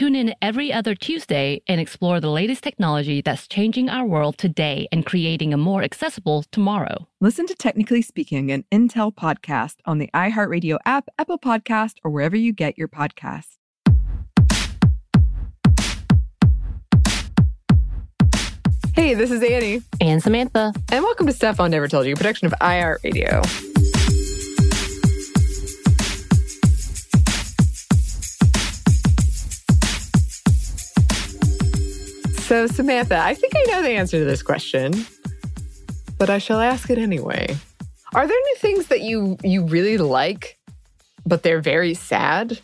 Tune in every other Tuesday and explore the latest technology that's changing our world today and creating a more accessible tomorrow. Listen to Technically Speaking, an Intel podcast on the iHeartRadio app, Apple Podcast, or wherever you get your podcasts. Hey, this is Annie, And Samantha. and welcome to Stuff Mom Never Told You, a production of iHeartRadio. So, Samantha, I think I know the answer to this question, but I shall ask it anyway. Are there any things that you you really like, but they're very sad?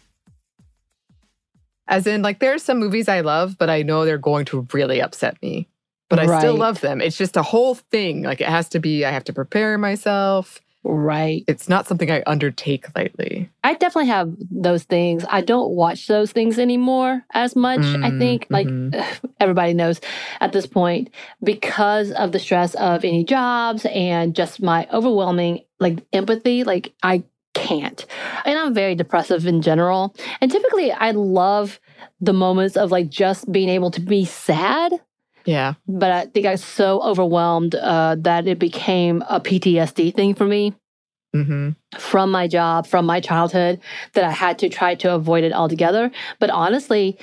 As in, like, there are some movies I love, but I know they're going to really upset me. But I still love them. It's just a whole thing. Like, it has to be, I have to prepare myself. Right. It's not something I undertake lightly. I definitely have those things. I don't watch those things anymore as much. I Mm, think, like mhm. everybody knows at this point, because of the stress of any jobs and just my overwhelming like empathy, like I can't. And I'm very depressive in general. And typically, I love the moments of like just being able to be sad. Yeah. But I think I was so overwhelmed uh, that it became a PTSD thing for me. hmm from my job, from my childhood, that I had to try to avoid it altogether. But honestly,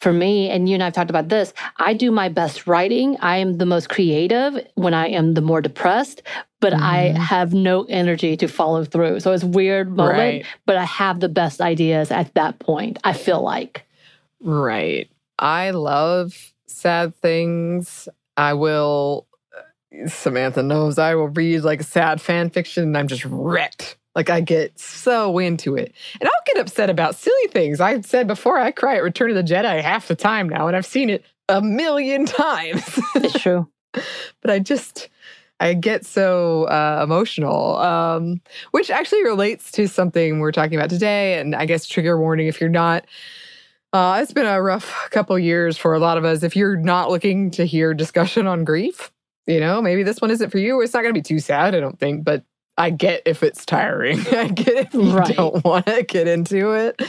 for me, and you and I have talked about this, I do my best writing. I am the most creative when I am the more depressed, but I Mhm. have no energy to follow through. So it's a weird moment, Right. but I have the best ideas at that point, I feel like. Right. I love sad things. I will, uh, Samantha knows, I will read like sad fan fiction and I'm just wrecked. Like I get so into it. And I'll get upset about silly things. I've said before, I cry at Return of the Jedi half the time now, and I've seen it a million times. It's true. but I just I get so uh, emotional, um, which actually relates to something we're talking about today. And I guess trigger warning if you're not. Uh, it's been a rough couple years for a lot of us. If you're not looking to hear discussion on grief, you know, maybe this one isn't for you. It's not going to be too sad, I don't think, but I get if it's tiring. I get if you Right. don't want to get into it.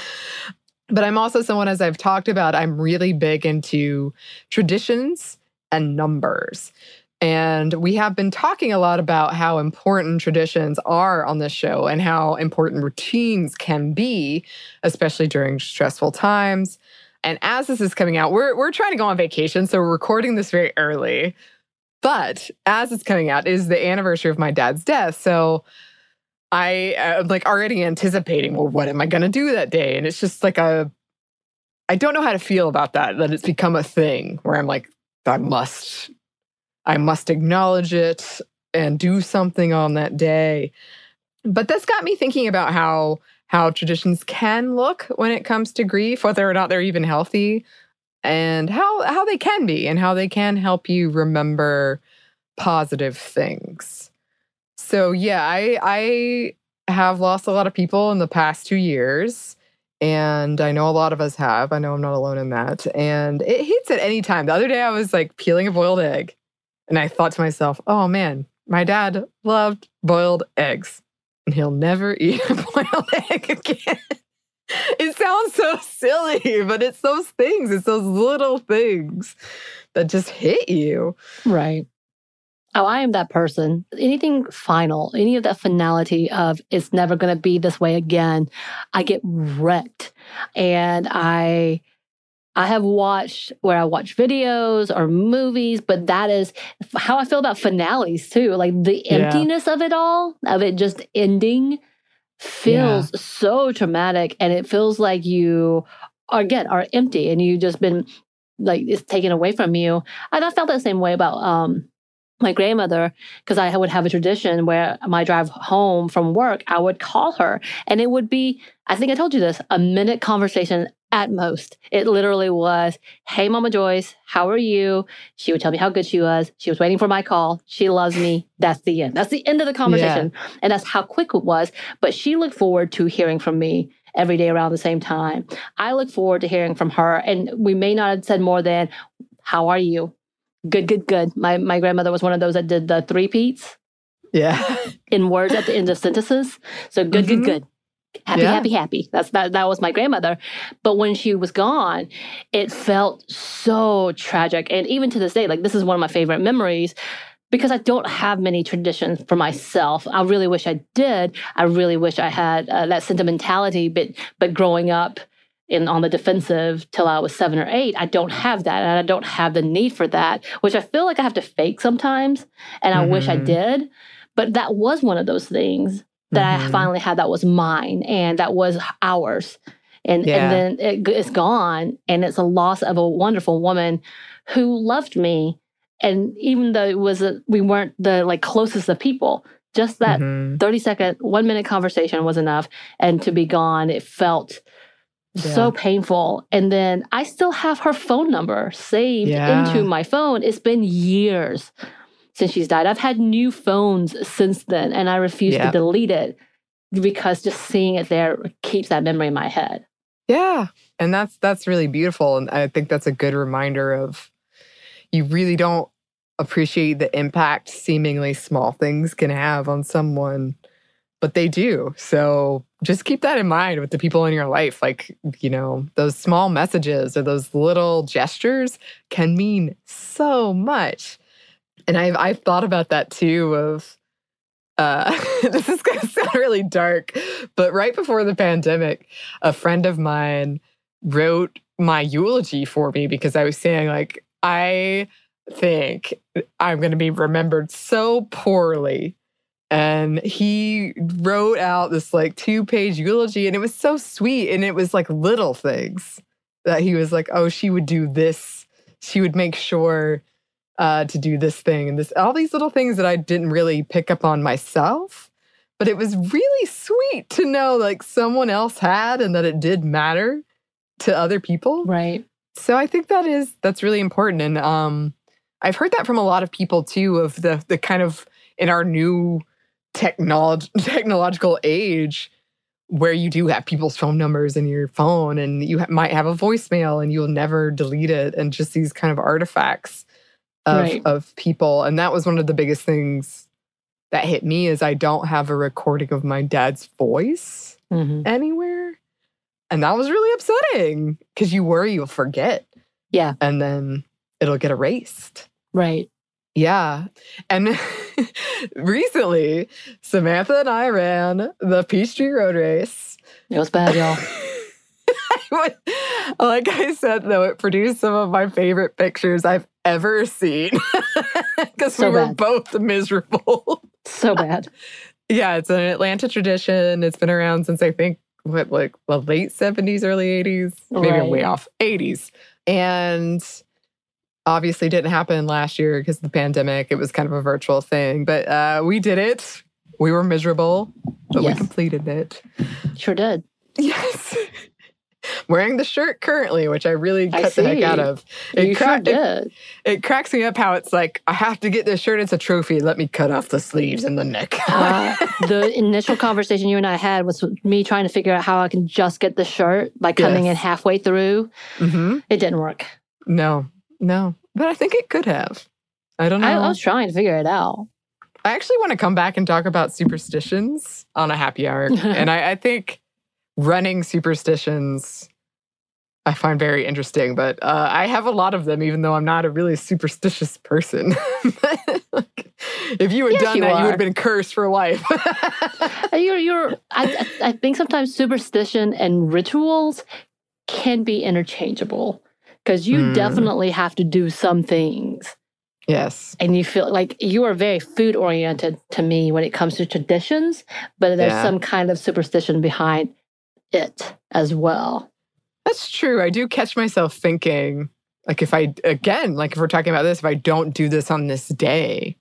But I'm also someone, as I've talked about, I'm really big into traditions and numbers. And we have been talking a lot about how important traditions are on this show and how important routines can be, especially during stressful times. And as this is coming out, we're, we're trying to go on vacation. So we're recording this very early. But as it's coming out, is the anniversary of my dad's death. So I am like already anticipating, well, what am I going to do that day? And it's just like a, I don't know how to feel about that, that it's become a thing where I'm like, I must, I must acknowledge it and do something on that day. But that's got me thinking about how how traditions can look when it comes to grief, whether or not they're even healthy, and how how they can be and how they can help you remember positive things. So yeah, I I have lost a lot of people in the past 2 years. And I know a lot of us have. I know I'm not alone in that. And it hits at any time. The other day I was like peeling a boiled egg and I thought to myself, oh man, My dad loved boiled eggs, and he'll never eat a boiled egg again. It sounds so silly, but it's those things, it's those little things that just hit you. Right. Oh, I am that person. Anything final, any of that finality of it's never going to be this way again, I get wrecked. And I I have watched where I watch videos or movies, but that is how I feel about finales too. Like the Yeah. emptiness of it all, of it just ending, feels so traumatic. And it feels like you, are, again, are empty and you've just been like it's taken away from you. And I felt that same way about um my grandmother because I would have a tradition where my drive home from work, I would call her and it would be, I think I told you this, a minute conversation at most. It literally was, Hey, Mama Joyce, how are you? She would tell me how good she was. She was waiting for my call. She loves me. That's the end. That's the end of the conversation. And that's how quick it was. But she looked forward to hearing from me every day around the same time. I look forward to hearing from her. And we may not have said more than, How are you? Good, good, good. My my grandmother was one of those that did the three peats Yeah. in words at the end of sentences. So good, Mhm. good, good. Happy, Yeah. happy, happy. That's that that was my grandmother. But when she was gone, it felt so tragic. And even to this day, like this is one of my favorite memories because I don't have many traditions for myself. I really wish I did. I really wish I had uh, that sentimentality, but but growing up in on the defensive till I was seven or eight, I don't have that, and I don't have the need for that, which I feel like I have to fake sometimes, and I wish I Mhm. did. But that was one of those things that I Mhm. finally had that was mine and that was ours. And Yeah. and then it, it's gone, and it's a loss of a wonderful woman who loved me. And even though it was a, we weren't the like closest of people, just that Mhm. 30 second, one minute conversation was enough. And to be gone, it felt so painful. And then I still have her phone number saved Yeah. into my phone. It's been years since she's died. I've had new phones since then, and I refuse Yeah. to delete it because just seeing it there keeps that memory in my head. Yeah. And that's that's really beautiful. And I think that's a good reminder of you really don't appreciate the impact seemingly small things can have on someone, but they do. So just keep that in mind with the people in your life. Like, you know, those small messages or those little gestures can mean so much. And I've I've thought about that too of uh this is gonna sound really dark, but right before the pandemic, a friend of mine wrote my eulogy for me because I was saying, like, I think I'm going to be remembered so poorly. And he wrote out this like two page eulogy, and it was so sweet. And it was like little things that he was like, oh, she would do this. She would make sure uh, to do this thing and this, all these little things that I didn't really pick up on myself. But it was really sweet to know like someone else had and that it did matter to other people. Right. So I think that is that's really important, and um, I've heard that from a lot of people too. Of the the kind of in our new technolog- technological age, where you do have people's phone numbers in your phone, and you ha- might have a voicemail, and you'll never delete it, and just these kind of artifacts of Right. of people. And that was one of the biggest things that hit me is I don't have a recording of my dad's voice Mhm. anywhere. And that was really upsetting because you worry you'll forget. Yeah. And then it'll get erased. Right. Yeah. And recently, Samantha and I ran the Peachtree Road Race. It was bad, y'all. like I said, though, it produced some of my favorite pictures I've ever seen because So we were bad. both miserable. so bad. Yeah, it's an Atlanta tradition. It's been around since I think what like the late 70s, early 80s. Maybe I'm way off. 80s. And obviously didn't happen last year because of the pandemic. It was kind of a virtual thing. But uh we did it. We were miserable, but we completed it. Sure did. Yes. Wearing the shirt currently, which I really I cut the heck out of. you cra- sure did. it cracks me up how it's like, I have to get this shirt. It's a trophy. Let me cut off the sleeves and the neck. Uh, the initial conversation you and I had was me trying to figure out how I can just get the shirt by coming Yes. in halfway through. hmm It didn't work. No, no. But I think it could have. I don't know. I, I was trying to figure it out. I actually want to come back and talk about superstitions on a happy hour. and I, I think running superstitions I find very interesting, but uh, I have a lot of them, even though I'm not a really superstitious person. like, if you had Yes, done you that, you would have been cursed for life. you're, you're, I, I think sometimes superstition and rituals can be interchangeable because you Mm. definitely have to do some things. yes. And you feel like you are very food oriented to me when it comes to traditions, but there's Yeah. some kind of superstition behind it as well. That's true. I do catch myself thinking, like, if I, again, like, if we're talking about this, if I don't do this on this day,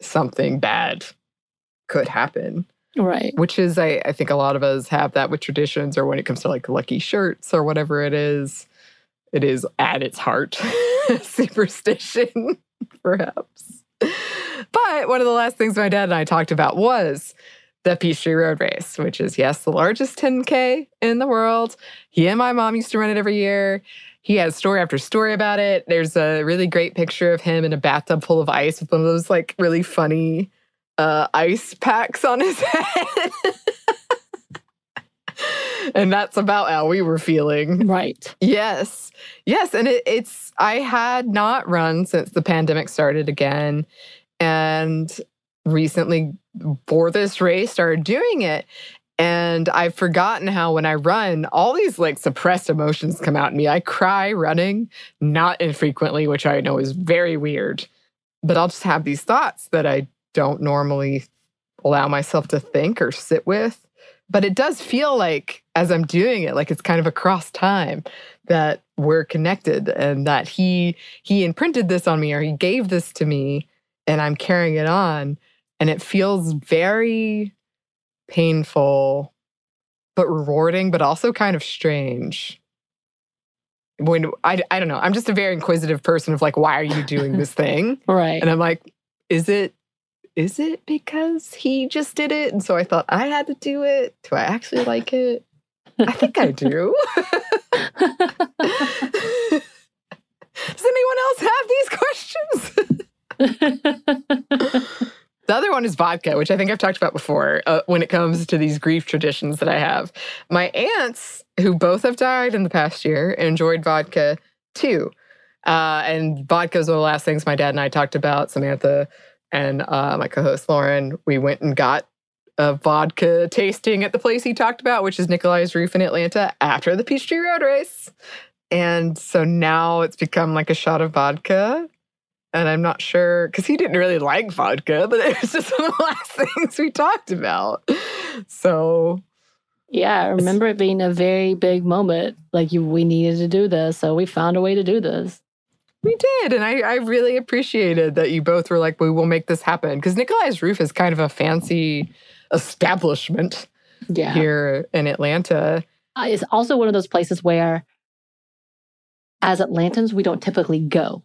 something bad could happen. Right. Which is, I, I think a lot of us have that with traditions or when it comes to like lucky shirts or whatever it is. It is at its heart superstition, perhaps. But one of the last things my dad and I talked about was the Peachtree Road Race, which is, yes, the largest 10K in the world. He and my mom used to run it every year. He has story after story about it. There's a really great picture of him in a bathtub full of ice with one of those like really funny uh, ice packs on his head. and that's about how we were feeling. Right. Yes. Yes. And it, it's, I had not run since the pandemic started again. And recently, for this race, started doing it. And I've forgotten how when I run, all these like suppressed emotions come out in me. I cry running, not infrequently, which I know is very weird. But I'll just have these thoughts that I don't normally allow myself to think or sit with. But it does feel like, as I'm doing it, like it's kind of across time that we're connected and that he he imprinted this on me or he gave this to me and I'm carrying it on. And it feels very painful, but rewarding, but also kind of strange. When I, I don't know, I'm just a very inquisitive person of like, why are you doing this thing? Right. And I'm like, is it is it because he just did it? And so I thought I had to do it. Do I actually like it? I think I do. Does anyone else have these questions? The other one is vodka, which I think I've talked about before uh, when it comes to these grief traditions that I have. My aunts, who both have died in the past year, enjoyed vodka too. Uh, and vodka is one of the last things my dad and I talked about. Samantha and uh, my co host Lauren, we went and got a vodka tasting at the place he talked about, which is Nikolai's Roof in Atlanta after the Peachtree Road Race. And so now it's become like a shot of vodka. And I'm not sure because he didn't really like vodka, but it was just one of the last things we talked about. So yeah, I remember it being a very big moment. Like you, we needed to do this, so we found a way to do this. we did. And I, I really appreciated that you both were like, we will make this happen. Because Nikolai's Roof is kind of a fancy establishment Yeah. here in Atlanta. Uh, It's also one of those places where, as Atlantans, we don't typically go.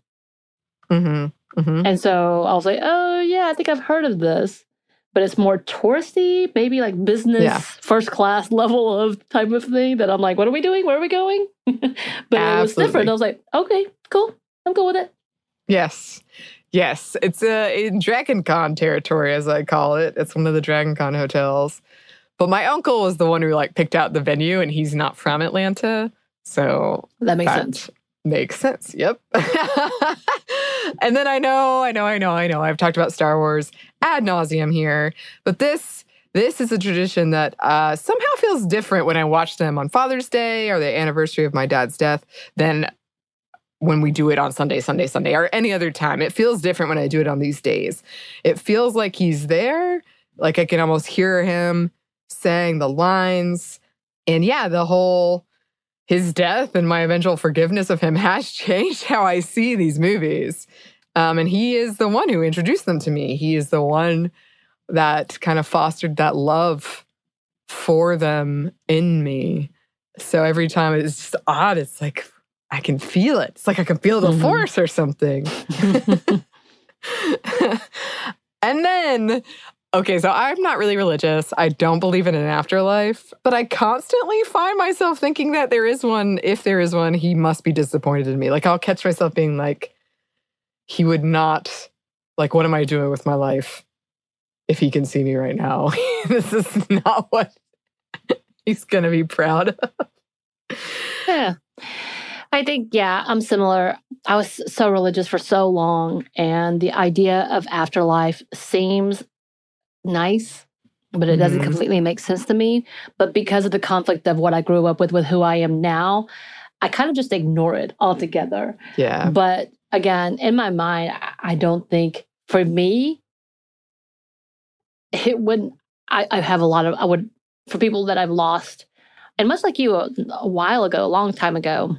Mm-hmm. Mm-hmm. And so I was like, oh, yeah, I think I've heard of this. But it's more touristy, maybe like business, Yeah. first class level of type of thing that I'm like, what are we doing? Where are we going? but it was different. I was like, okay, cool. I'm cool with it. Yes. Yes. It's uh, in Dragon Con territory, as I call it. It's one of the Dragon Con hotels. But my uncle was the one who like picked out the venue and he's not from Atlanta. So That makes that sense. Makes sense. Yep. and then I know, I know, I know, I know. I've talked about Star Wars ad nauseum here, but this this is a tradition that uh, somehow feels different when I watch them on Father's Day or the anniversary of my dad's death than when we do it on Sunday, Sunday, Sunday, or any other time. It feels different when I do it on these days. It feels like he's there, like I can almost hear him saying the lines. And yeah, the whole his death and my eventual forgiveness of him has changed how I see these movies. Um, and he is the one who introduced them to me. He is the one that kind of fostered that love for them in me. So every time it's just odd. It's like I can feel it. It's like I can feel the Mhm. force or something. and then, okay, so I'm not really religious. I don't believe in an afterlife, but I constantly find myself thinking that there is one. If there is one, he must be disappointed in me. Like I'll catch myself being like, he would not, like, what am I doing with my life if he can see me right now, this is not what he's going to be proud of. Yeah. I think, yeah, I'm similar. I was so religious for so long, and the idea of afterlife seems nice, but it doesn't Mhm. completely make sense to me. But because of the conflict of what I grew up with, with who I am now, I kind of just ignore it altogether. Yeah. But again, in my mind, I- I don't think for me, it wouldn't. I, I have a lot of, I would, for people that I've lost, and much like you a, a while ago, a long time ago,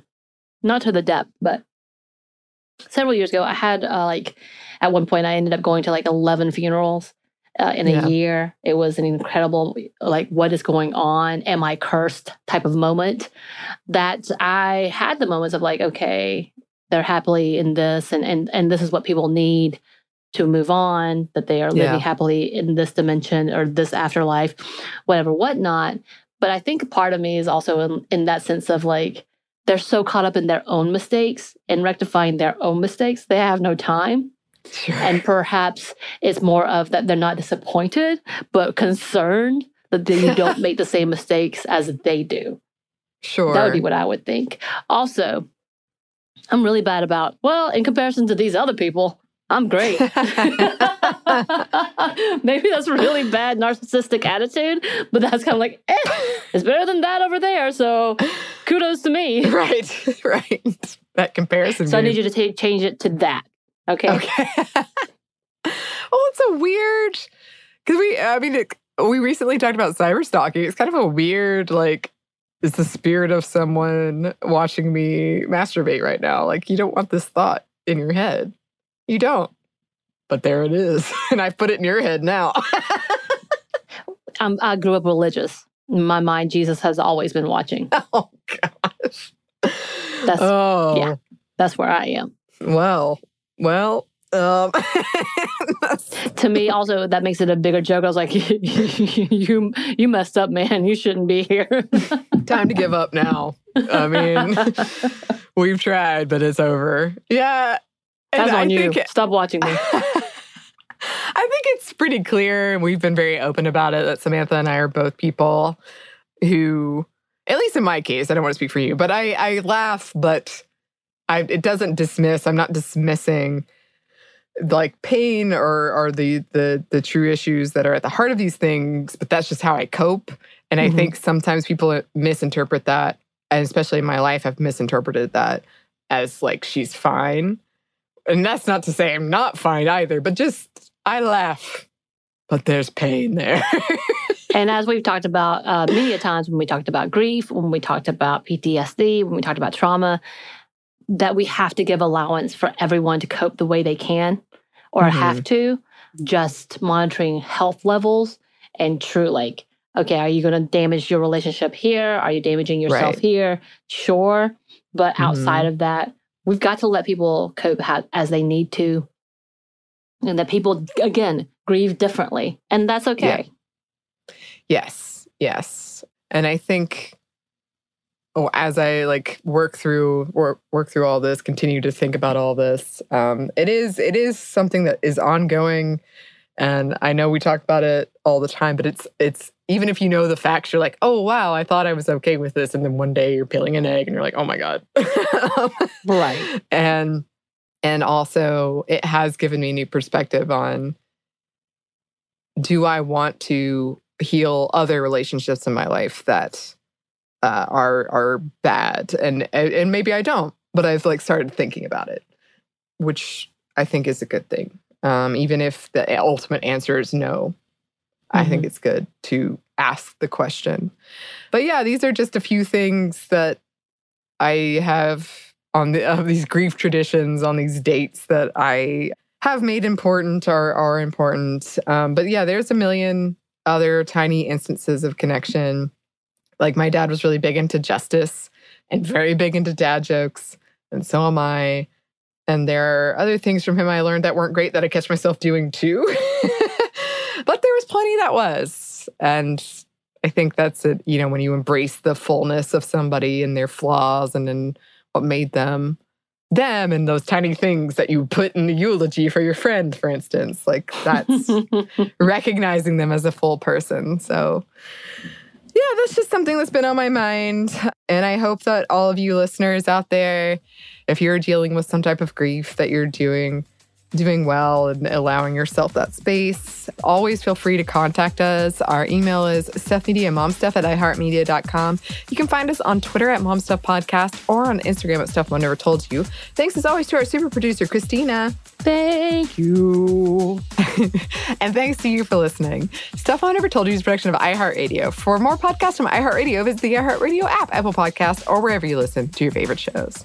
not to the depth, but several years ago, I had uh, like, at one point, I ended up going to like 11 funerals. Uh, in a Yeah. year, it was an incredible, like, what is going on? Am I cursed? type of moment. That I had the moments of like, okay, they're happily in this and and and this is what people need to move on that they are living Yeah. happily in this dimension or this afterlife whatever whatnot but i think part of me is also in, in that sense of like they're so caught up in their own mistakes and rectifying their own mistakes they have no time Sure. and perhaps it's more of that they're not disappointed but concerned that they- you don't make the same mistakes as they do sure. that would be what I would think. Also, I'm really bad about, well, in comparison to these other people, I'm great. Maybe that's a really bad narcissistic attitude, but that's kind of like, eh, it's better than that over there. So kudos to me. right. Right. That comparison. So I need you to ta- change it to that. Okay. Okay. oh, it's a weird because we. I mean, it, we recently talked about cyber stalking. It's kind of a weird like. Is the spirit of someone watching me masturbate right now? Like you don't want this thought in your head. You don't. But there it is, and I put it in your head now. I'm, I grew up religious. In my mind, Jesus has always been watching. oh gosh. That's- oh yeah. That's where I am. well, well. Um, to me also that makes it a bigger joke i was like you you messed up man you shouldn't be here time to give up now. I mean, we've tried, but it's over. Yeah. and that's I you think- stop watching me I think it's pretty clear, and we've been very open about it, that Samantha and I are both people who, at least in my case, I don't want to speak for you, but I, I laugh, but I, it doesn't dismiss. I'm not dismissing like pain or or the the the true issues that are at the heart of these things, but that's just how I cope. And I Mhm. think sometimes people misinterpret that, and especially in my life, I've misinterpreted that as like she's fine. And that's not to say I'm not fine either, but just I laugh, but there's pain there. and as we've talked about uh, many times when we talked about grief when we talked about ptsd when we talked about trauma that we have to give allowance for everyone to cope the way they can or Mhm. have to just monitoring health levels and true like okay are you going to damage your relationship here are you damaging yourself Right. here sure but Mhm. outside of that we've got to let people cope ha- as they need to and that people again grieve differently and that's okay Yes, yes. And I think as I like work through work work through all this, continue to think about all this, um, it is it is something that is ongoing. And I know we talk about it all the time, but it's it's even if you know the facts, you're like, oh wow, I thought I was okay with this, and then one day you're peeling an egg, and you're like, oh my god, right and and also it has given me new perspective on do I want to heal other relationships in my life that uh, are are bad and and maybe I don't but I've like started thinking about it which I think is a good thing um, even if the ultimate answer is no I think it's good to ask the question but yeah these are just a few things that I have on the of these grief traditions on these dates that I have made important or are important. Um, but yeah, there's a million other tiny instances of connection. Like my dad was really big into justice and very big into dad jokes, and so am I. And there are other things from him I learned that weren't great that I catch myself doing too. but there was plenty that was. And I think that's it, you know, when you embrace the fullness of somebody and their flaws and then what made them, them and those tiny things that you put in the eulogy for your friend, for instance. Like that's recognizing them as a full person. So, yeah, that's just something that's been on my mind. And I hope that all of you listeners out there, if you're dealing with some type of grief, that you're doing doing well and allowing yourself that space. Always feel free to contact us. Our email is stuffmediamomstuff at iheartmedia.com. You can find us on Twitter at momstuffpodcast or on Instagram at Stuff Mom Never Told You. Thanks as always to our super producer, Christina. Thank you. and thanks to you for listening. Stuff Mom Never Told You is a production of iHeartRadio. For more podcasts from iHeartRadio, visit the iHeartRadio app, Apple Podcasts, or wherever you listen to your favorite shows.